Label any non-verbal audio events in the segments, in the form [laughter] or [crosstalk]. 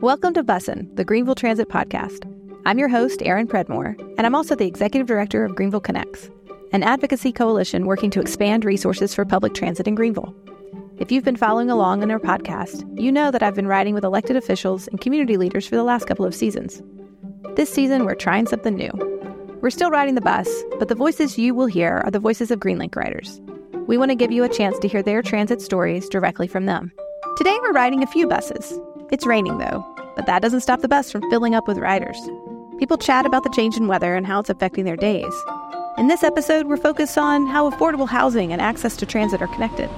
Welcome to Bussin', the Greenville Transit Podcast. I'm your host, Erin Predmore, and I'm also the Executive Director of Greenville Connects, an advocacy coalition working to expand resources for public transit in Greenville. If you've been following along in our podcast, you know that I've been riding with elected officials and community leaders for the last couple of seasons. This season, we're trying something new. We're still riding the bus, but the voices you will hear are the voices of Greenlink riders. We want to give you a chance to hear their transit stories directly from them. Today, we're riding a few buses. It's raining, though, but that doesn't stop the bus from filling up with riders. People chat about the change in weather and how it's affecting their days. In this episode, we're focused on how affordable housing and access to transit are connected.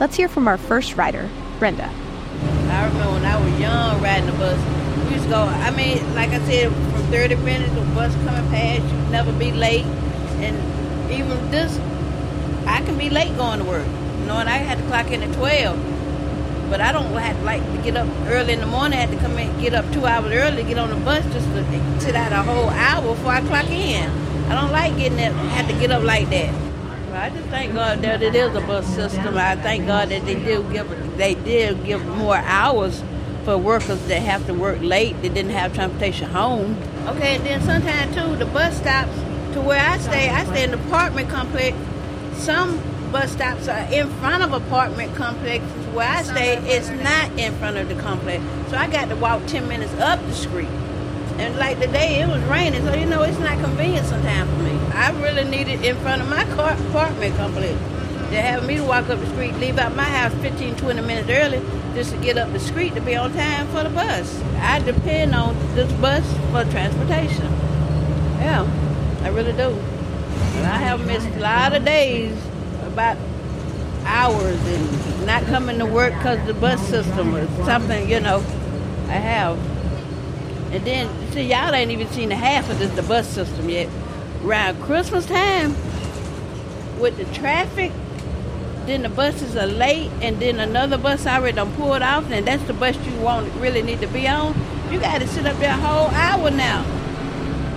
Let's hear from our first rider, Brenda. I remember when I was young riding the bus, we used to go, I mean, like I said, from 30 minutes, the bus coming past, you'd never be late. And even this, I can be late going to work. You know, and I had to clock in at 12. But I don't have like to get up early in the morning. I had to come in, get up two hours early, get on the bus just to sit out a whole hour before I clock in. I don't like getting up, had to get up like that. I just thank God that it is a bus system. I thank God that they do give they did give more hours for workers that have to work late. They didn't have transportation home. Okay, and then sometimes too the bus stops to where I stay. I stay in the apartment complex. Some bus stops are in front of apartment complexes where I stay. It's not in front of the complex, so I got to walk ten minutes up the street. And like today, it was raining, so you know it's not convenient sometimes for me. I really need it in front of my car- apartment complex. They're having me to walk up the street, leave out my house 15, 20 minutes early just to get up the street to be on time for the bus. I depend on this bus for transportation. Yeah, I really do. And I have missed a lot of days about hours and not coming to work because the bus system or something, you know. I have. And then, see, y'all ain't even seen the half of this, the bus system yet. Around Christmas time, with the traffic, then the buses are late, and then another bus already done pulled off, and that's the bus you want really need to be on. You got to sit up there a whole hour now.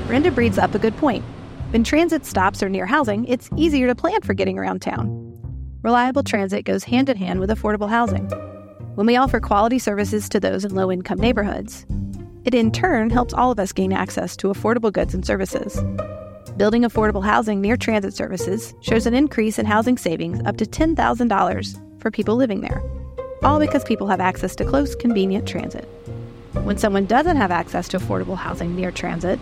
Brenda breeds up a good point. When transit stops are near housing, it's easier to plan for getting around town. Reliable transit goes hand in hand with affordable housing. When we offer quality services to those in low income neighborhoods, it in turn helps all of us gain access to affordable goods and services. Building affordable housing near transit services shows an increase in housing savings up to $10,000 for people living there, all because people have access to close, convenient transit. When someone doesn't have access to affordable housing near transit,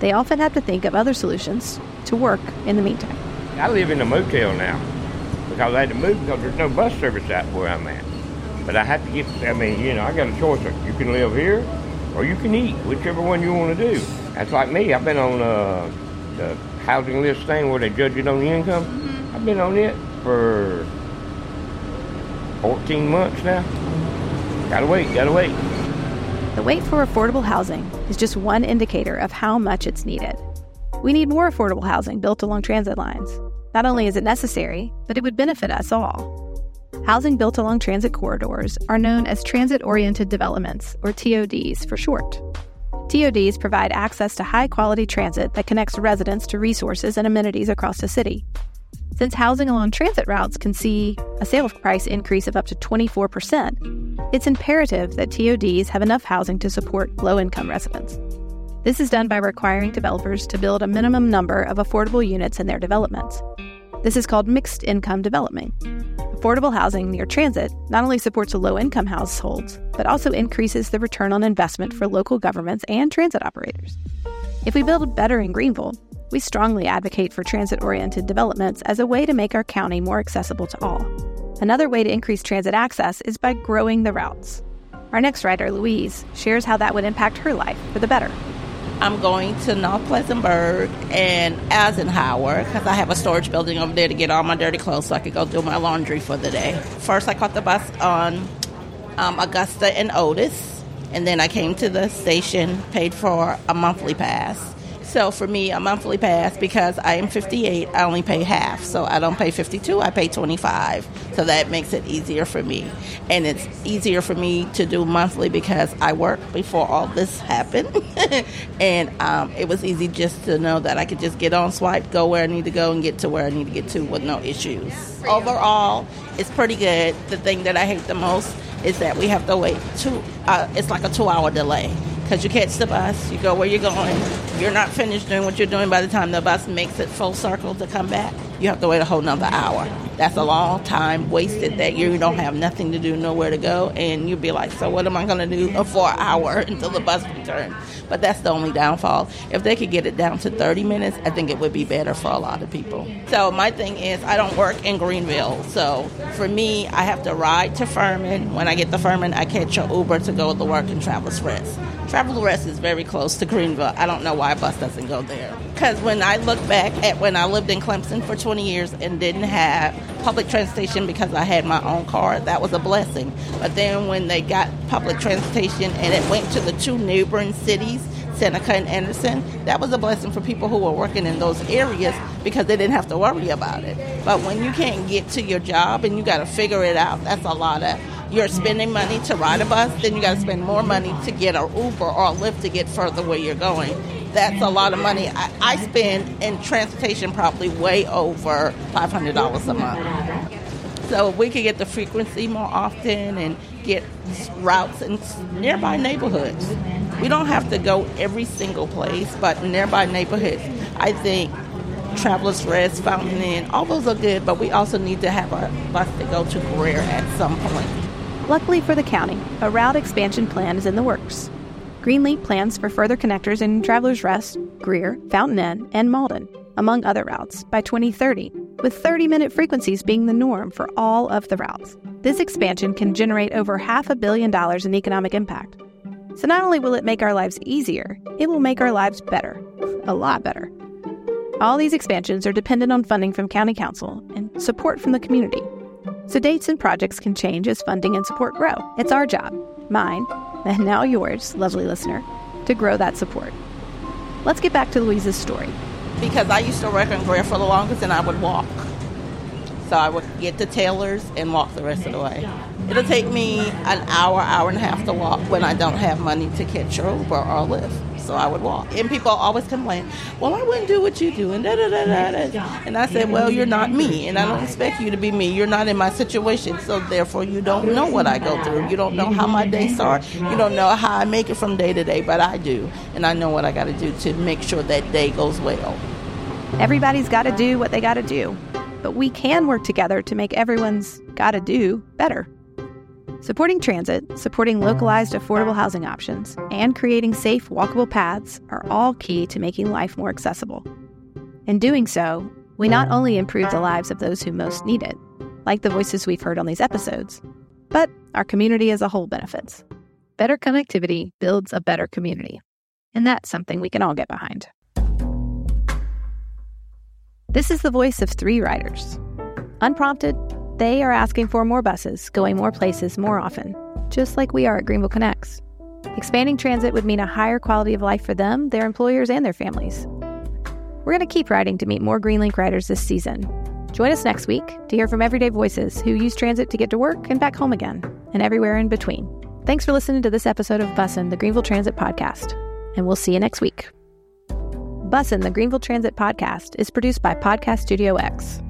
they often have to think of other solutions to work in the meantime. I live in a motel now because I had to move because there's no bus service out where I'm at. But I have to get, I mean, you know, I got a choice. You can live here or you can eat, whichever one you want to do. That's like me. I've been on uh, the housing list thing where they judge it on the income. Mm-hmm. I've been on it for 14 months now. Gotta wait, gotta wait. The wait for affordable housing is just one indicator of how much it's needed. We need more affordable housing built along transit lines. Not only is it necessary, but it would benefit us all. Housing built along transit corridors are known as transit oriented developments, or TODs for short. TODs provide access to high quality transit that connects residents to resources and amenities across the city. Since housing along transit routes can see a sales price increase of up to 24%, it's imperative that TODs have enough housing to support low income residents. This is done by requiring developers to build a minimum number of affordable units in their developments. This is called mixed income development. Affordable housing near transit not only supports low income households, but also increases the return on investment for local governments and transit operators. If we build better in Greenville, we strongly advocate for transit oriented developments as a way to make our county more accessible to all. Another way to increase transit access is by growing the routes. Our next writer, Louise, shares how that would impact her life for the better. I'm going to North Pleasantburg and Eisenhower because I have a storage building over there to get all my dirty clothes so I could go do my laundry for the day. First, I caught the bus on um, Augusta and Otis, and then I came to the station, paid for a monthly pass. So for me, a monthly pass because I am 58, I only pay half. So I don't pay 52, I pay 25. So that makes it easier for me. And it's easier for me to do monthly because I worked before all this happened. [laughs] and um, it was easy just to know that I could just get on swipe, go where I need to go, and get to where I need to get to with no issues. Overall, it's pretty good. The thing that I hate the most is that we have to wait two, uh, it's like a two hour delay because you catch the bus, you go where you're going, you're not finished doing what you're doing by the time the bus makes it full circle to come back. You have to wait a whole nother hour. That's a long time wasted that you don't have nothing to do, nowhere to go, and you'd be like, so what am I going to do [laughs] for an hour [laughs] until the bus returns? But that's the only downfall. If they could get it down to 30 minutes, I think it would be better for a lot of people. So my thing is, I don't work in Greenville, so for me, I have to ride to Furman. When I get to Furman, I catch an Uber to go to work in Travelers Rest. Travel Rest is very close to Greenville. I don't know why a bus doesn't go there. Because when I look back at when I lived in Clemson for 20 years and didn't have public transportation because I had my own car, that was a blessing. But then when they got public transportation and it went to the two neighboring cities, Seneca and Anderson, that was a blessing for people who were working in those areas because they didn't have to worry about it. But when you can't get to your job and you got to figure it out, that's a lot of you're spending money to ride a bus, then you got to spend more money to get an Uber or a Lyft to get further where you're going. That's a lot of money. I, I spend in transportation probably way over $500 a month. So if we could get the frequency more often and get routes in nearby neighborhoods. We don't have to go every single place, but nearby neighborhoods. I think Travelers Rest, Fountain Inn, all those are good, but we also need to have a bus to go to Greer at some point. Luckily for the county, a route expansion plan is in the works. Greenlink plans for further connectors in Travelers Rest, Greer, Fountain Inn, and Mauldin, among other routes, by 2030, with 30 minute frequencies being the norm for all of the routes. This expansion can generate over half a billion dollars in economic impact. So not only will it make our lives easier, it will make our lives better. A lot better. All these expansions are dependent on funding from County Council and support from the community. So dates and projects can change as funding and support grow. It's our job, mine, and now yours, lovely listener, to grow that support. Let's get back to Louise's story. Because I used to work in Greer for the longest and I would walk. So I would get to Taylor's and walk the rest of the way. It'll take me an hour, hour and a half to walk when I don't have money to catch a Uber or Lyft so I would walk. And people always complain, well, I wouldn't do what you do, and da da da da da. And I said, well, you're not me, and I don't expect you to be me. You're not in my situation, so therefore you don't know what I go through. You don't know how my days are. You don't know how I make it from day to day, but I do, and I know what I got to do to make sure that day goes well. Everybody's got to do what they got to do, but we can work together to make everyone's got to do better. Supporting transit, supporting localized affordable housing options, and creating safe, walkable paths are all key to making life more accessible. In doing so, we not only improve the lives of those who most need it, like the voices we've heard on these episodes, but our community as a whole benefits. Better connectivity builds a better community, and that's something we can all get behind. This is the voice of three writers. Unprompted, they are asking for more buses, going more places more often, just like we are at Greenville Connects. Expanding transit would mean a higher quality of life for them, their employers, and their families. We're going to keep riding to meet more Greenlink riders this season. Join us next week to hear from everyday voices who use transit to get to work and back home again, and everywhere in between. Thanks for listening to this episode of Bussin', the Greenville Transit Podcast, and we'll see you next week. Bussin', the Greenville Transit Podcast is produced by Podcast Studio X.